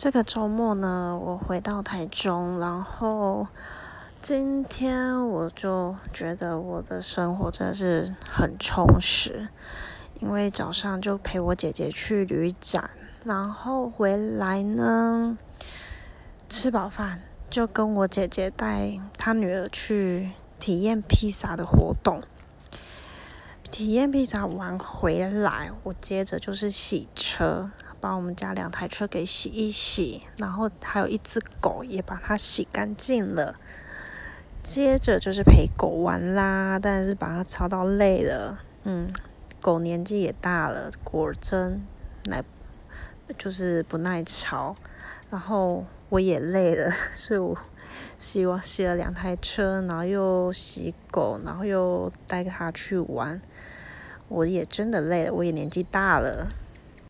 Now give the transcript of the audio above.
这个周末呢，我回到台中，然后今天我就觉得我的生活真的是很充实，因为早上就陪我姐姐去旅展，然后回来呢，吃饱饭就跟我姐姐带她女儿去体验披萨的活动。体验披萨完回来，我接着就是洗车。把我们家两台车给洗一洗，然后还有一只狗也把它洗干净了。接着就是陪狗玩啦，但是把它操到累了。嗯，狗年纪也大了，果真耐就是不耐吵。然后我也累了，所以我洗完洗了两台车，然后又洗狗，然后又带它去玩。我也真的累了，我也年纪大了。